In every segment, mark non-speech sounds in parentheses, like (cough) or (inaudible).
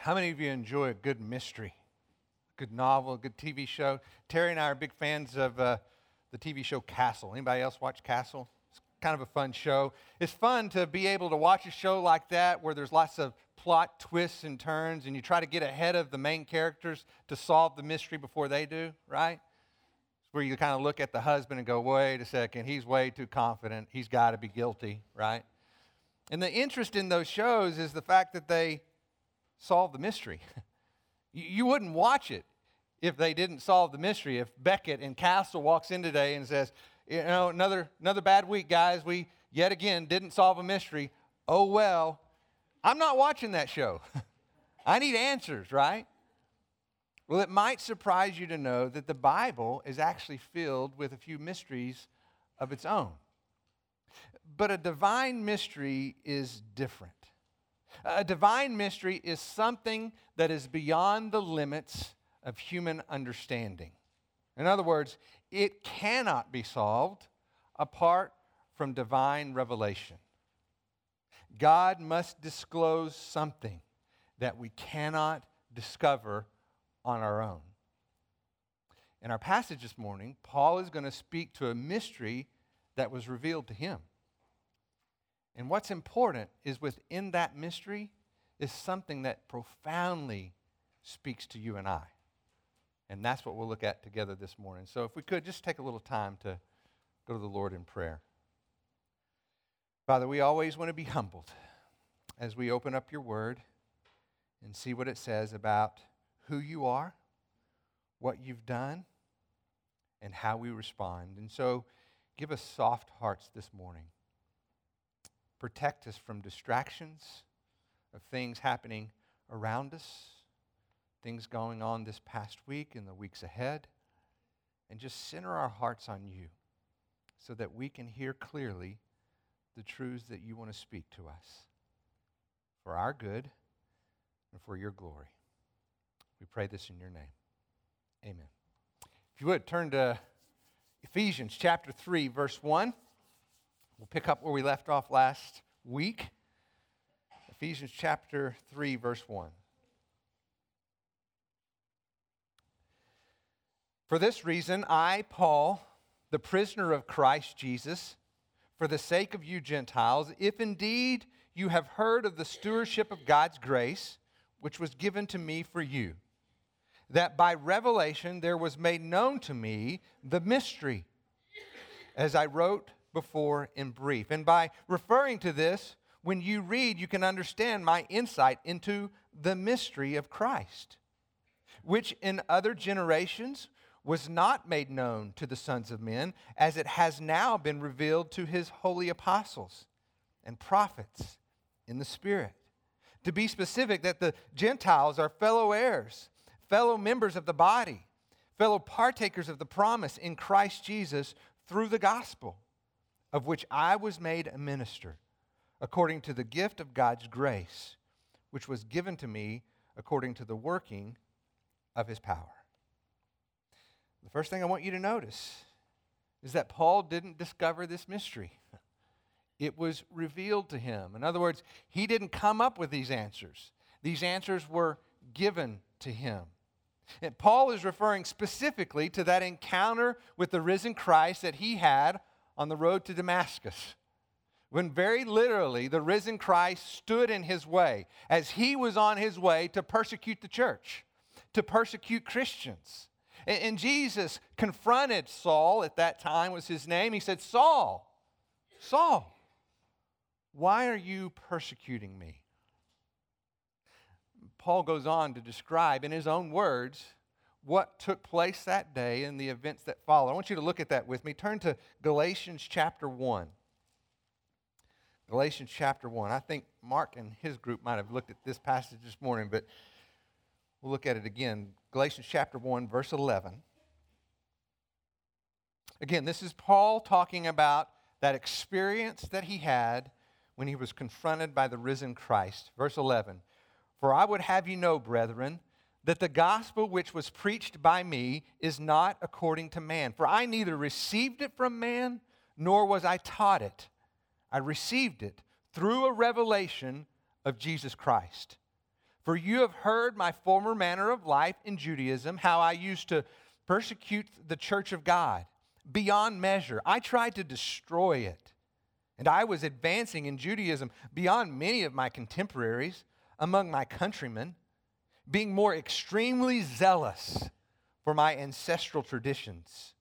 How many of you enjoy a good mystery, a good novel, a good TV show? Terry and I are big fans of uh, the TV show Castle. Anybody else watch Castle? It's kind of a fun show. It's fun to be able to watch a show like that where there's lots of plot twists and turns, and you try to get ahead of the main characters to solve the mystery before they do, right? It's where you kind of look at the husband and go, wait a second, he's way too confident. He's got to be guilty, right? And the interest in those shows is the fact that they solve the mystery. (laughs) you wouldn't watch it if they didn't solve the mystery. If Beckett in Castle walks in today and says, you know, another, another bad week, guys, we yet again didn't solve a mystery. Oh, well, I'm not watching that show. (laughs) I need answers, right? Well, it might surprise you to know that the Bible is actually filled with a few mysteries of its own. But a divine mystery is different. A divine mystery is something that is beyond the limits of human understanding. In other words, it cannot be solved apart from divine revelation. God must disclose something that we cannot discover on our own. In our passage this morning, Paul is going to speak to a mystery that was revealed to him. And what's important is within that mystery is something that profoundly speaks to you and I. And that's what we'll look at together this morning. So if we could just take a little time to go to the Lord in prayer. Father, we always want to be humbled as we open up your word and see what it says about who you are, what you've done, and how we respond. And so give us soft hearts this morning protect us from distractions of things happening around us, things going on this past week and the weeks ahead, and just center our hearts on you so that we can hear clearly the truths that you want to speak to us for our good and for your glory. We pray this in your name. Amen. If you would, turn to Ephesians chapter 3, verse 1. We'll pick up where we left off last week. Ephesians chapter 3, verse 1. For this reason, I, Paul, the prisoner of Christ Jesus, for the sake of you Gentiles, if indeed you have heard of the stewardship of God's grace, which was given to me for you, that by revelation there was made known to me the mystery, as I wrote before in brief. And by referring to this, when you read, you can understand my insight into the mystery of Christ, which in other generations was not made known to the sons of men, as it has now been revealed to his holy apostles and prophets in the Spirit. To be specific, that the Gentiles are fellow heirs, fellow members of the body, fellow partakers of the promise in Christ Jesus through the gospel of which I was made a minister, according to the gift of God's grace, which was given to me according to the working of his power. The first thing I want you to notice is that Paul didn't discover this mystery. (laughs) It was revealed to him. In other words, he didn't come up with these answers. These answers were given to him. And Paul is referring specifically to that encounter with the risen Christ that he had on the road to Damascus when very literally the risen Christ stood in his way as he was on his way to persecute the church, to persecute Christians. And, Jesus confronted Saul at that time was his name. He said, Saul, Saul, why are you persecuting me? Paul goes on to describe in his own words what took place that day and the events that followed. I want you to look at that with me. Turn to Galatians chapter 1. Galatians chapter 1. I think Mark and his group might have looked at this passage this morning, but we'll look at it again. Galatians chapter 1, verse 11. Again, this is Paul talking about that experience that he had when he was confronted by the risen Christ. Verse 11 For I would have you know, brethren, that the gospel which was preached by me is not according to man. For I neither received it from man, nor was I taught it. I received it through a revelation of Jesus Christ. For you have heard my former manner of life in Judaism, how I used to persecute the church of God beyond measure. I tried to destroy it. And I was advancing in Judaism beyond many of my contemporaries among my countrymen, being more extremely zealous for my ancestral traditions.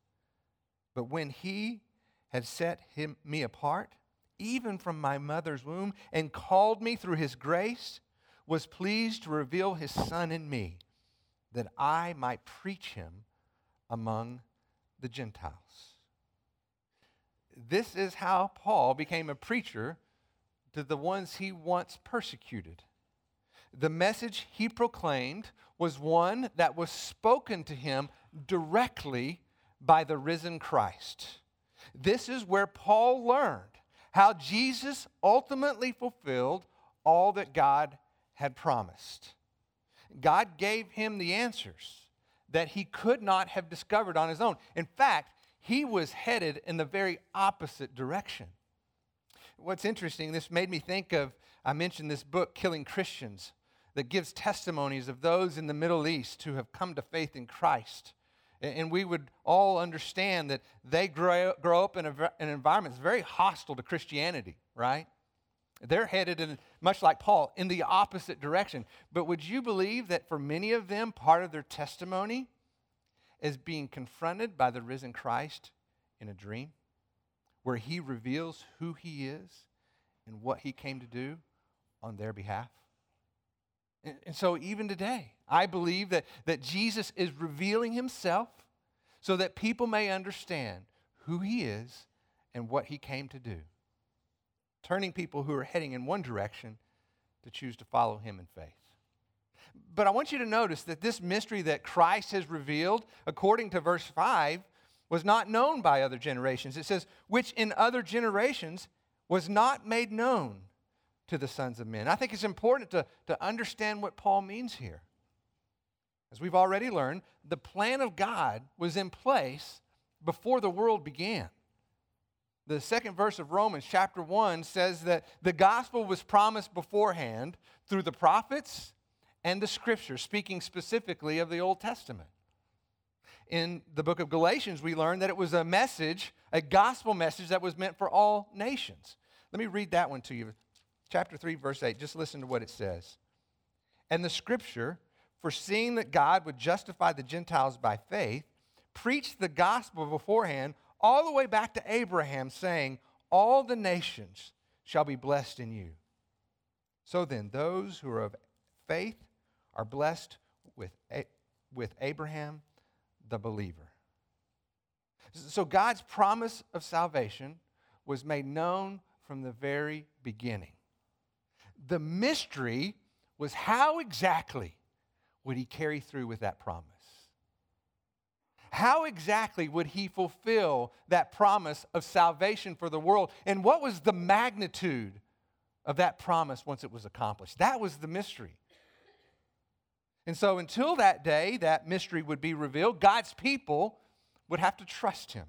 But when he had set him, me apart, even from my mother's womb, and called me through his grace, was pleased to reveal his Son in me, that I might preach him among the Gentiles. This is how Paul became a preacher to the ones he once persecuted. The message he proclaimed was one that was spoken to him directly by the risen Christ. This is where Paul learned how Jesus ultimately fulfilled all that God had promised. God gave him the answers that he could not have discovered on his own. In fact, he was headed in the very opposite direction. What's interesting, this made me think of, I mentioned this book, Killing Christians, that gives testimonies of those in the Middle East who have come to faith in Christ. And we would all understand that they grow, grow up in a, an environment that's very hostile to Christianity, right? They're headed in, much like Paul, in the opposite direction. But would you believe that for many of them, part of their testimony is being confronted by the risen Christ in a dream where he reveals who he is and what he came to do on their behalf? And, so, even today, I believe that, that Jesus is revealing himself so that people may understand who he is and what he came to do turning people who are heading in one direction to choose to follow him in faith. But I want you to notice that this mystery that Christ has revealed, according to verse 5, was not known by other generations. It says, which in other generations was not made known to the sons of men. I think it's important to, to understand what Paul means here. As we've already learned, the plan of God was in place before the world began the second verse of Romans, chapter 1, says that the gospel was promised beforehand through the prophets and the scriptures, speaking specifically of the Old Testament. In the book of Galatians, we learn that it was a message, a gospel message that was meant for all nations. Let me read that one to you. Chapter 3, verse 8. Just listen to what it says. And the scripture, foreseeing that God would justify the Gentiles by faith, preached the gospel beforehand all the way back to Abraham, saying, All the nations shall be blessed in you. So then, those who are of faith are blessed with, with Abraham the believer. So, God's promise of salvation was made known from the very beginning. The mystery was how exactly would he carry through with that promise? How exactly would he fulfill that promise of salvation for the world? And what was the magnitude of that promise once it was accomplished? That was the mystery. And so, until that day, that mystery would be revealed, God's people would have to trust him,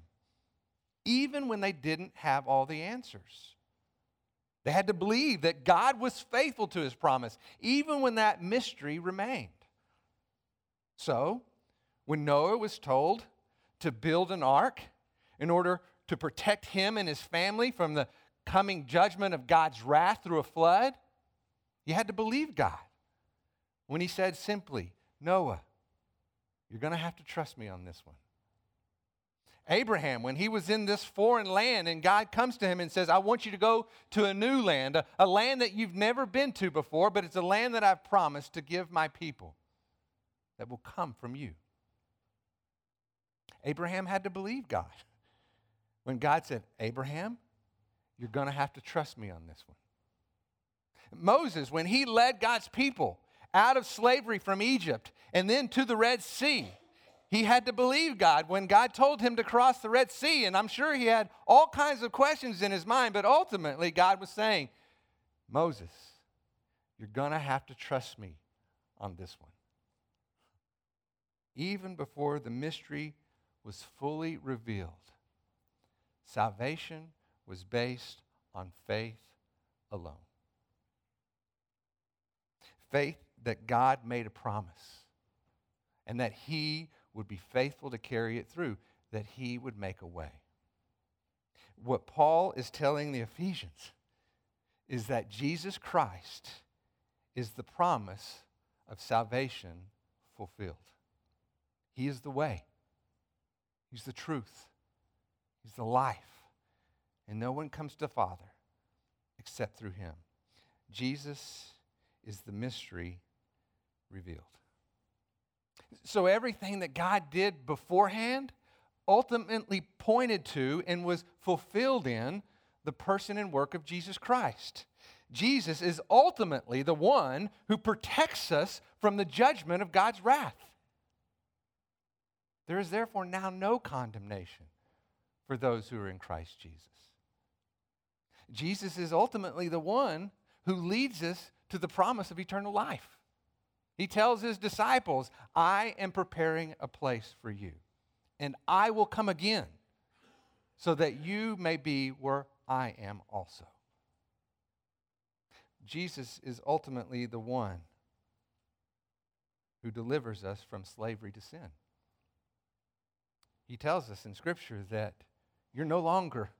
even when they didn't have all the answers. They had to believe that God was faithful to his promise, even when that mystery remained. So, when Noah was told to build an ark in order to protect him and his family from the coming judgment of God's wrath through a flood, you had to believe God when he said simply, Noah, you're going to have to trust me on this one. Abraham, when he was in this foreign land, and God comes to him and says, I want you to go to a new land, a, a, land that you've never been to before, but it's a land that I've promised to give my people that will come from you. Abraham had to believe God. When God said, Abraham, you're going to have to trust me on this one. Moses, when he led God's people out of slavery from Egypt and then to the Red Sea, he had to believe God when God told him to cross the Red Sea. And I'm sure he had all kinds of questions in his mind, but ultimately, God was saying, Moses, you're going to have to trust me on this one. Even before the mystery was fully revealed. Salvation was based on faith alone. Faith that God made a promise and that he would be faithful to carry it through, that he would make a way. What Paul is telling the Ephesians is that Jesus Christ is the promise of salvation fulfilled. He is the way, He's the truth, He's the life. And no one comes to Father except through Him. Jesus is the mystery revealed. So everything that God did beforehand ultimately pointed to and was fulfilled in the person and work of Jesus Christ. Jesus is ultimately the one who protects us from the judgment of God's wrath. There is therefore now no condemnation for those who are in Christ Jesus. Jesus is ultimately the one who leads us to the promise of eternal life. He tells his disciples, I am preparing a place for you, and I will come again so that you may be where I am also. Jesus is ultimately the one who delivers us from slavery to sin. He tells us in Scripture that you're no longer,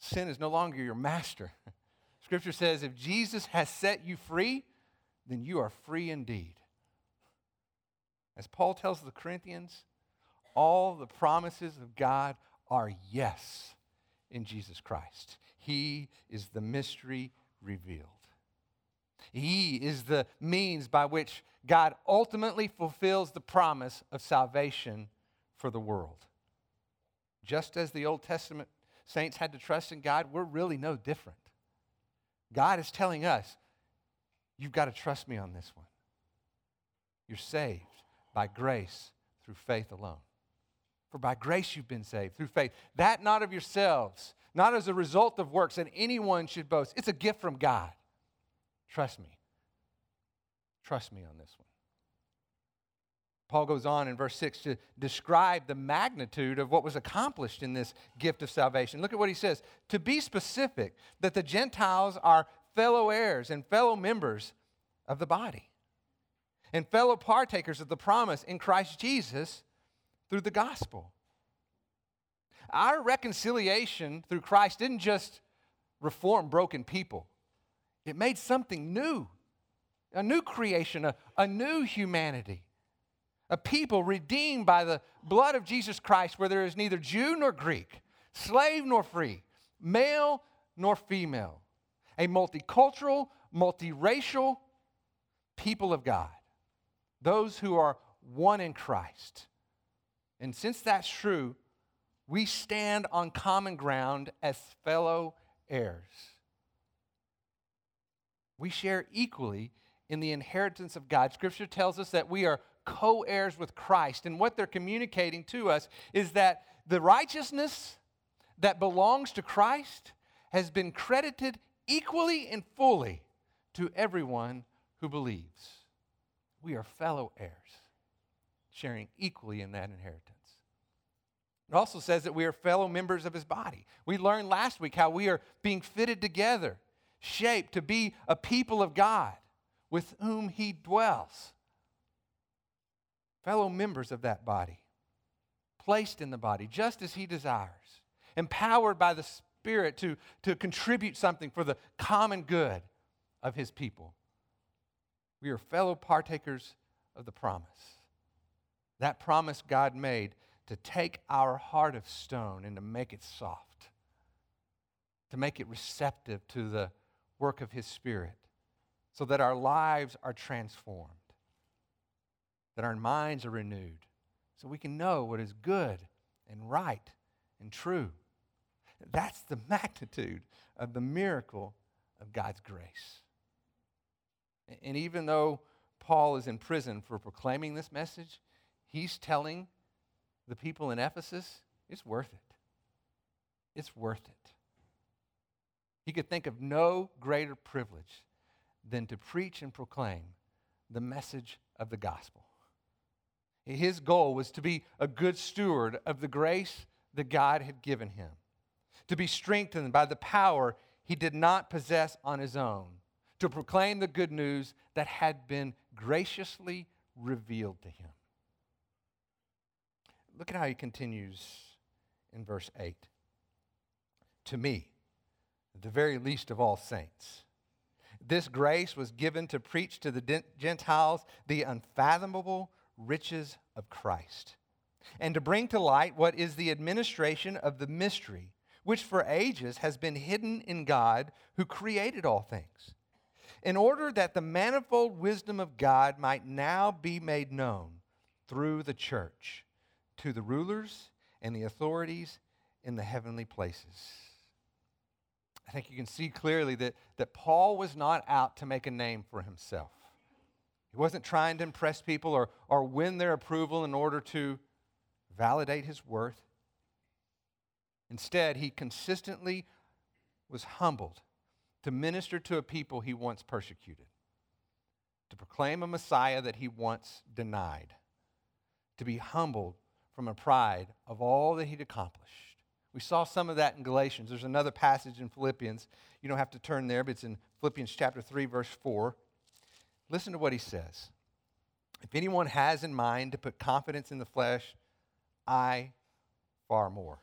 sin is no longer your master. (laughs) Scripture says if Jesus has set you free, then you are free indeed. As Paul tells the Corinthians, all the promises of God are yes in Jesus Christ. He is the mystery revealed. He is the means by which God ultimately fulfills the promise of salvation for the world. Just as the Old Testament saints had to trust in God, we're really no different. God is telling us, you've got to trust me on this one. You're saved by grace through faith alone. For by grace you've been saved through faith. That not of yourselves, not as a result of works that anyone should boast. It's a gift from God. Trust me. Trust me on this one. Paul goes on in verse 6 to describe the magnitude of what was accomplished in this gift of salvation. Look at what he says. To be specific, that the Gentiles are fellow heirs and fellow members of the body, and fellow partakers of the promise in Christ Jesus through the gospel. Our reconciliation through Christ didn't just reform broken people, it made something new, a new creation, a, a new humanity, a people redeemed by the blood of Jesus Christ, where there is neither Jew nor Greek, slave nor free, male nor female, a multicultural, multiracial people of God, those who are one in Christ. And since that's true, we stand on common ground as fellow heirs we share equally in the inheritance of God. Scripture tells us that we are co heirs with Christ. And what they're communicating to us is that the righteousness that belongs to Christ has been credited equally and fully to everyone who believes. We are fellow heirs, sharing equally in that inheritance. It also says that we are fellow members of his body. We learned last week how we are being fitted together shaped to be a people of God with whom he dwells. Fellow members of that body, placed in the body just as he desires, empowered by the Spirit to, to contribute something for the common good of his people. We are fellow partakers of the promise. That promise God made to take our heart of stone and to make it soft, to make it receptive to the work of His Spirit so that our lives are transformed, that our minds are renewed, so we can know what is good and right and true. That's the magnitude of the miracle of God's grace. And even though Paul is in prison for proclaiming this message, he's telling the people in Ephesus it's worth it. It's worth it. He could think of no greater privilege than to preach and proclaim the message of the gospel. His goal was to be a good steward of the grace that God had given him, to be strengthened by the power he did not possess on his own, to proclaim the good news that had been graciously revealed to him. Look at how he continues in verse 8. To me, the very least of all saints, this grace was given to preach to the Gentiles the unfathomable riches of Christ, and to bring to light what is the administration of the mystery, which for ages has been hidden in God who created all things, in order that the manifold wisdom of God might now be made known through the church to the rulers and the authorities in the heavenly places. I think you can see clearly that, that Paul was not out to make a name for himself. He wasn't trying to impress people or, or win their approval in order to validate his worth. Instead, he consistently was humbled to minister to a people he once persecuted, to proclaim a Messiah that he once denied, to be humbled from a pride of all that he'd accomplished. We saw some of that in Galatians. There's another passage in Philippians. You don't have to turn there, but it's in Philippians chapter 3, verse 4. Listen to what he says. If anyone has in mind to put confidence in the flesh, I far more.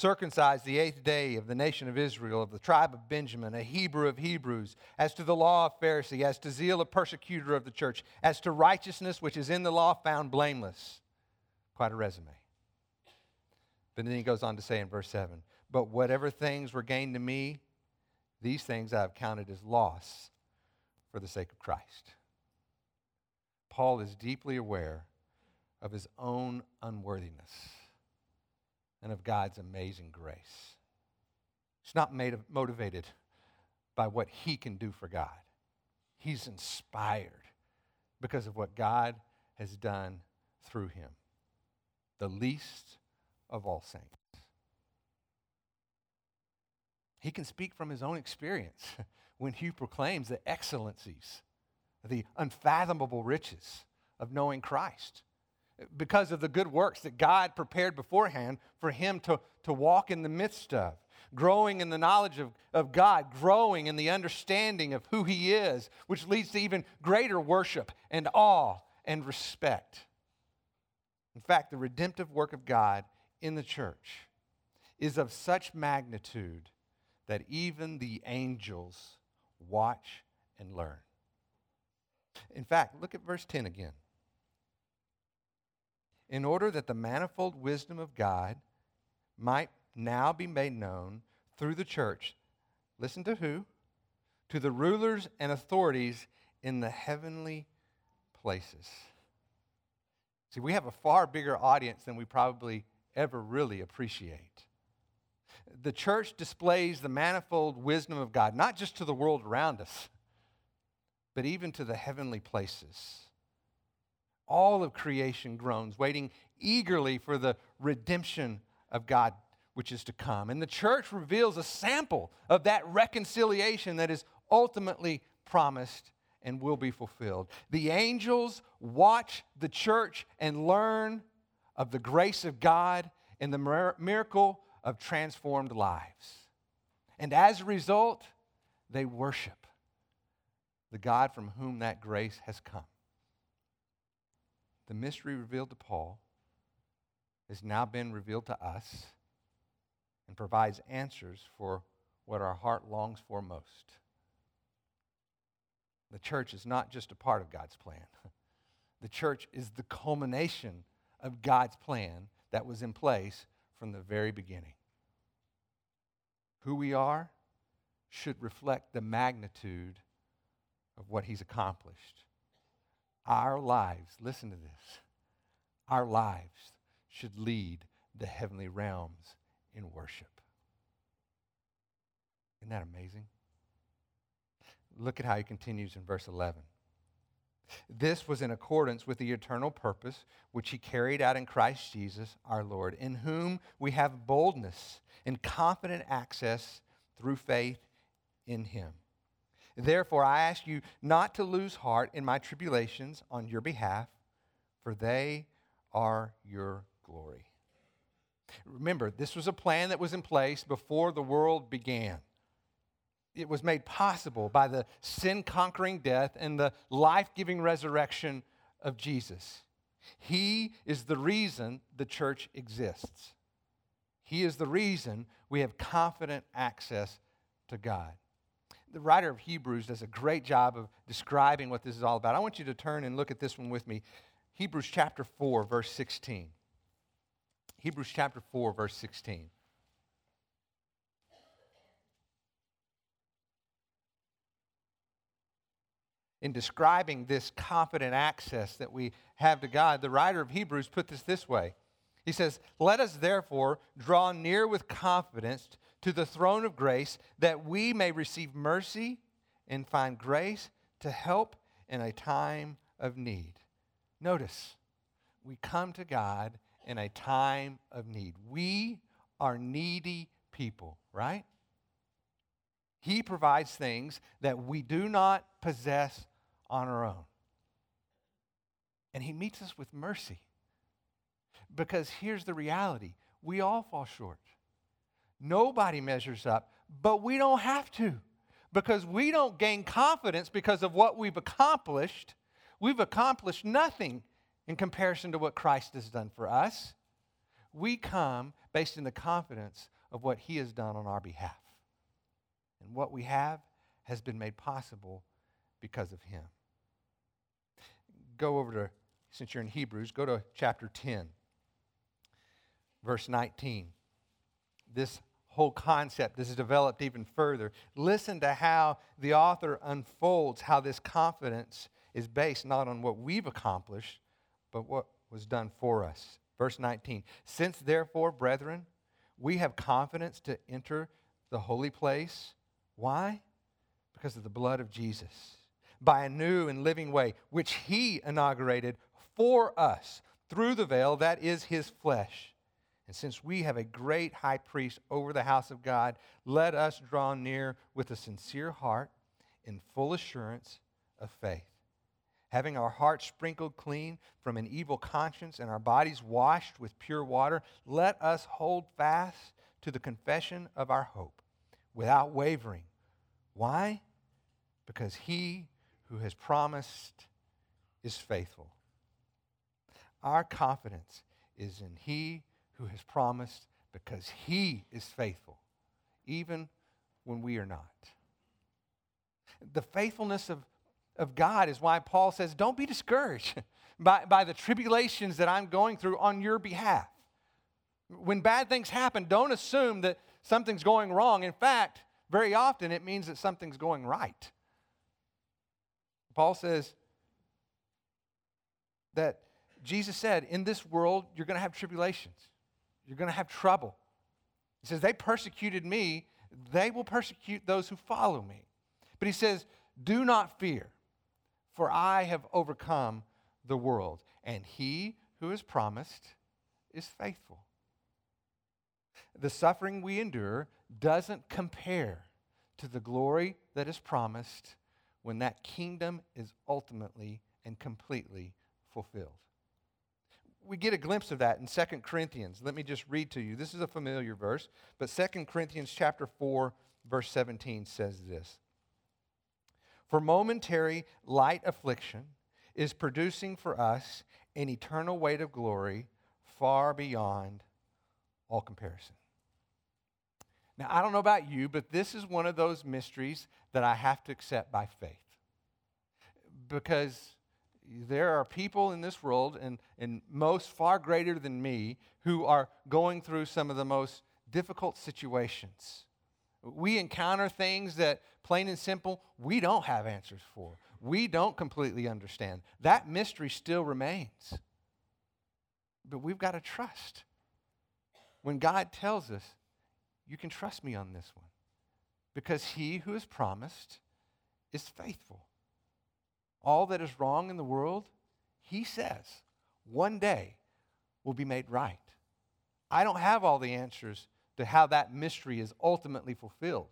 Circumcised the eighth day of the nation of Israel, of the tribe of Benjamin, a Hebrew of Hebrews, as to the law of Pharisee, as to zeal a persecutor of the church, as to righteousness which is in the law found blameless. Quite a resume. But then he goes on to say in verse 7 But whatever things were gained to me, these things I have counted as loss for the sake of Christ. Paul is deeply aware of his own unworthiness and of God's amazing grace. He's not made motivated by what he can do for God. He's inspired because of what God has done through him, the least of all saints. He can speak from his own experience. (laughs) when he proclaims the excellencies, the unfathomable riches of knowing Christ. Because of the good works that God prepared beforehand for him to, to walk in the midst of, growing in the knowledge of, of God, growing in the understanding of who he is, which leads to even greater worship and awe and respect. In fact, the redemptive work of God in the church is of such magnitude that even the angels watch and learn. In fact, look at verse 10 again. In order that the manifold wisdom of God might now be made known through the church, listen to who? To the rulers and authorities in the heavenly places. See, we have a far bigger audience than we probably ever really appreciate the church displays the manifold wisdom of God, not just to the world around us, but even to the heavenly places. All of creation groans, waiting eagerly for the redemption of God which is to come. And the church reveals a sample of that reconciliation that is ultimately promised and will be fulfilled. The angels watch the church and learn of the grace of God and the miracle of transformed lives. And as a result, they worship the God from whom that grace has come. The mystery revealed to Paul has now been revealed to us and provides answers for what our heart longs for most. The church is not just a part of God's plan. (laughs) The church is the culmination of God's plan that was in place from the very beginning. Who we are should reflect the magnitude of what he's accomplished. Our lives, listen to this, our lives should lead the heavenly realms in worship. Isn't that amazing? Look at how he continues in verse 11. This was in accordance with the eternal purpose which he carried out in Christ Jesus our Lord, in whom we have boldness and confident access through faith in him. Therefore, I ask you not to lose heart in my tribulations on your behalf, for they are your glory. Remember, this was a plan that was in place before the world began. it was made possible by the sin conquering death and the life giving resurrection of Jesus. He is the reason the church exists. He is the reason we have confident access to God. The writer of Hebrews does a great job of describing what this is all about. I want you to turn and look at this one with me. Hebrews chapter 4, verse 16. Hebrews chapter 4, verse 16. in describing this confident access that we have to God, the writer of Hebrews put this this way. He says, Let us therefore draw near with confidence to the throne of grace that we may receive mercy and find grace to help in a time of need. Notice, we come to God in a time of need. We are needy people, right? He provides things that we do not possess on our own. And He meets us with mercy. Because here's the reality we all fall short. Nobody measures up, but we don't have to because we don't gain confidence because of what we've accomplished. We've accomplished nothing in comparison to what Christ has done for us. We come based in the confidence of what He has done on our behalf. And what we have has been made possible because of Him go over to, since you're in Hebrews, go to chapter 10, verse 19. This whole concept This is developed even further. Listen to how the author unfolds how this confidence is based not on what we've accomplished, but what was done for us. Verse 19 Since therefore, brethren, we have confidence to enter the holy place. Why? Because of the blood of Jesus by a new and living way, which he inaugurated for us through the veil that is his flesh. And since we have a great high priest over the house of God, let us draw near with a sincere heart in full assurance of faith. Having our hearts sprinkled clean from an evil conscience and our bodies washed with pure water, let us hold fast to the confession of our hope without wavering. Why? Because he who has promised is faithful. Our confidence is in He who has promised because He is faithful, even when we are not. The faithfulness of, of God is why Paul says, Don't be discouraged (laughs) by, by the tribulations that I'm going through on your behalf. When bad things happen, don't assume that something's going wrong. In fact, very often it means that something's going right. Paul says that Jesus said, In this world, you're going to have tribulations, you're going to have trouble. He says, They persecuted me, they will persecute those who follow me. But he says, Do not fear, for I have overcome the world. And he who is promised is faithful. The suffering we endure doesn't compare to the glory that is promised when that kingdom is ultimately and completely fulfilled. We get a glimpse of that in 2 Corinthians. Let me just read to you. This is a familiar verse, but 2 Corinthians chapter 4 verse 17 says this. For momentary light affliction is producing for us an eternal weight of glory far beyond all comparison. Now, I don't know about you, but this is one of those mysteries that I have to accept by faith. Because there are people in this world, and, and most far greater than me, who are going through some of the most difficult situations. We encounter things that, plain and simple, we don't have answers for. We don't completely understand. That mystery still remains. But we've got to trust. When God tells us, you can trust me on this one because he who has promised is faithful. All that is wrong in the world, he says, one day will be made right. I don't have all the answers to how that mystery is ultimately fulfilled,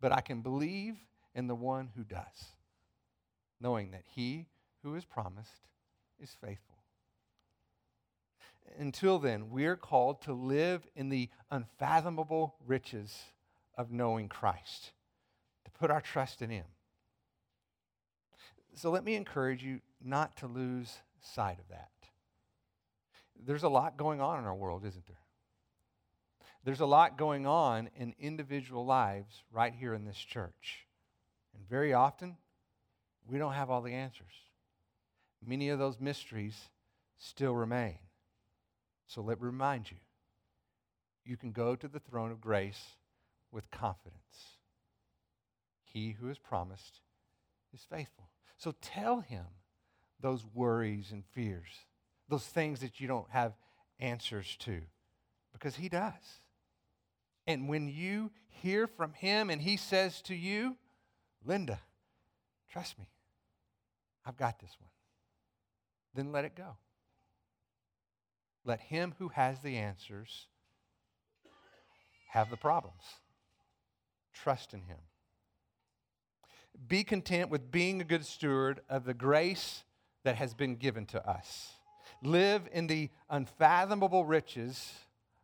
but I can believe in the one who does, knowing that he who is promised is faithful until then, we are called to live in the unfathomable riches of knowing Christ, to put our trust in Him. So let me encourage you not to lose sight of that. There's a lot going on in our world, isn't there? There's a lot going on in individual lives right here in this church. And very often, we don't have all the answers. Many of those mysteries still remain. So let me remind you you can go to the throne of grace with confidence. He who has promised is faithful. So tell him those worries and fears, those things that you don't have answers to, because he does. And when you hear from him and he says to you, Linda, trust me, I've got this one, then let it go. Let him who has the answers have the problems. Trust in him. Be content with being a good steward of the grace that has been given to us. Live in the unfathomable riches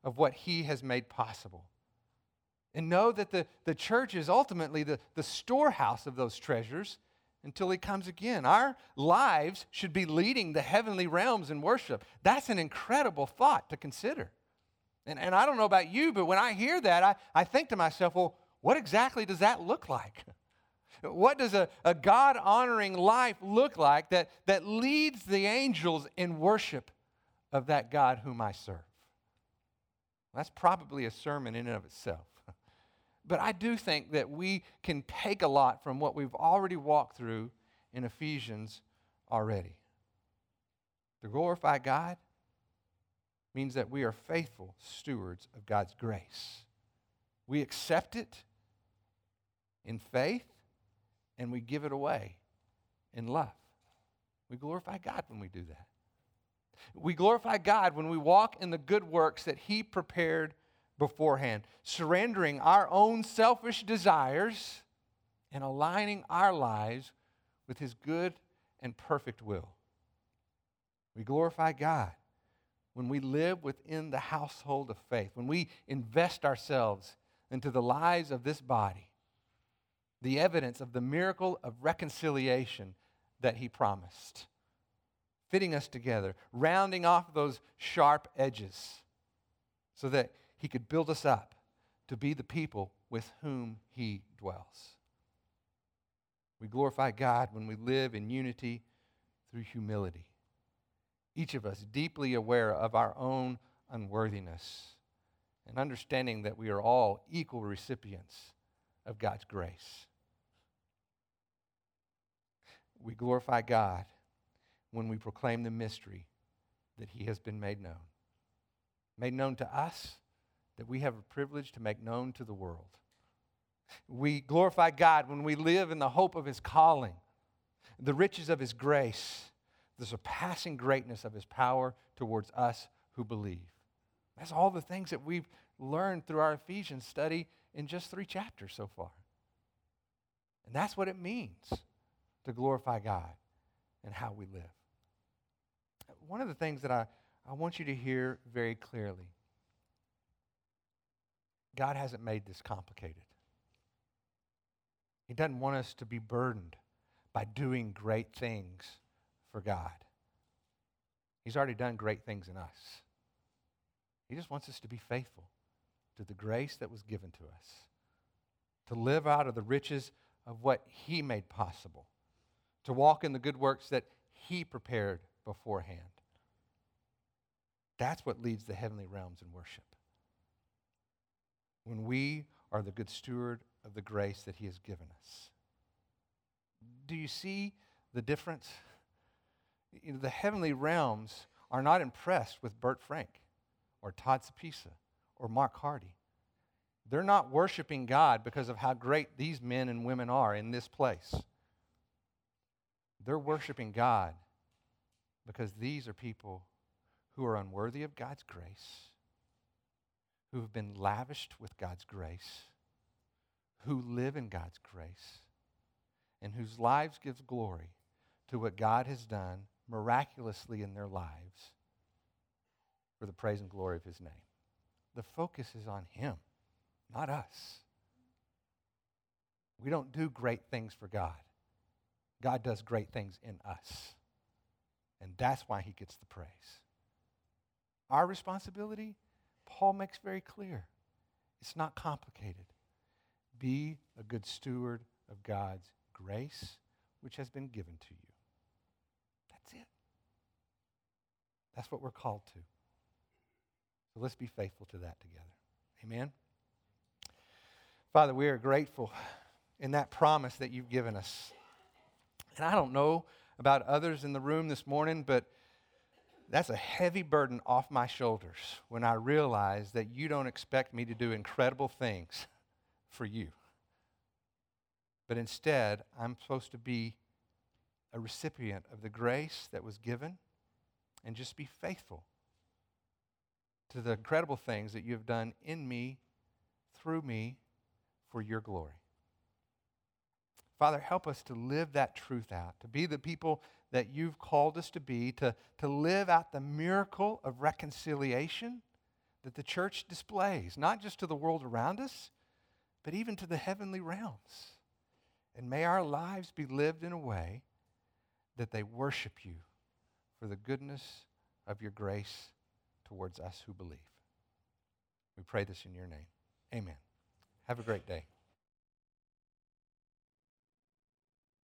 of what he has made possible. And know that the, the church is ultimately the, the storehouse of those treasures until he comes again. Our lives should be leading the heavenly realms in worship. That's an incredible thought to consider. And, and I don't know about you, but when I hear that, I, I think to myself, well, what exactly does that look like? What does a, a God honoring life look like that, that leads the angels in worship of that God whom I serve? That's probably a sermon in and of itself. (laughs) But I do think that we can take a lot from what we've already walked through in Ephesians already. To glorify God means that we are faithful stewards of God's grace. We accept it in faith and we give it away in love. We glorify God when we do that. We glorify God when we walk in the good works that He prepared beforehand, surrendering our own selfish desires and aligning our lives with His good and perfect will. We glorify God when we live within the household of faith, when we invest ourselves into the lives of this body, the evidence of the miracle of reconciliation that He promised, fitting us together, rounding off those sharp edges so that he could build us up to be the people with whom He dwells. We glorify God when we live in unity through humility. Each of us deeply aware of our own unworthiness and understanding that we are all equal recipients of God's grace. We glorify God when we proclaim the mystery that He has been made known. Made known to us that we have a privilege to make known to the world. We glorify God when we live in the hope of His calling, the riches of His grace, the surpassing greatness of His power towards us who believe. That's all the things that we've learned through our Ephesians study in just three chapters so far. And that's what it means to glorify God and how we live. One of the things that I, I want you to hear very clearly God hasn't made this complicated. He doesn't want us to be burdened by doing great things for God. He's already done great things in us. He just wants us to be faithful to the grace that was given to us, to live out of the riches of what He made possible, to walk in the good works that He prepared beforehand. That's what leads the heavenly realms in worship when we are the good steward of the grace that He has given us. Do you see the difference? You know, the heavenly realms are not impressed with Bert Frank or Todd Sapisa or Mark Hardy. They're not worshiping God because of how great these men and women are in this place. They're worshiping God because these are people who are unworthy of God's grace who have been lavished with God's grace, who live in God's grace, and whose lives give glory to what God has done miraculously in their lives for the praise and glory of his name. The focus is on him, not us. We don't do great things for God. God does great things in us. And that's why he gets the praise. Our responsibility, Paul makes very clear. It's not complicated. Be a good steward of God's grace, which has been given to you. That's it. That's what we're called to. So let's be faithful to that together. Amen. Father, we are grateful in that promise that you've given us. And I don't know about others in the room this morning, but that's a heavy burden off my shoulders when I realize that you don't expect me to do incredible things for you. But instead, I'm supposed to be a recipient of the grace that was given and just be faithful to the incredible things that you have done in me, through me, for your glory. Father, help us to live that truth out, to be the people that you've called us to be, to, to live out the miracle of reconciliation that the church displays, not just to the world around us, but even to the heavenly realms. And may our lives be lived in a way that they worship you for the goodness of your grace towards us who believe. We pray this in your name. Amen. Have a great day.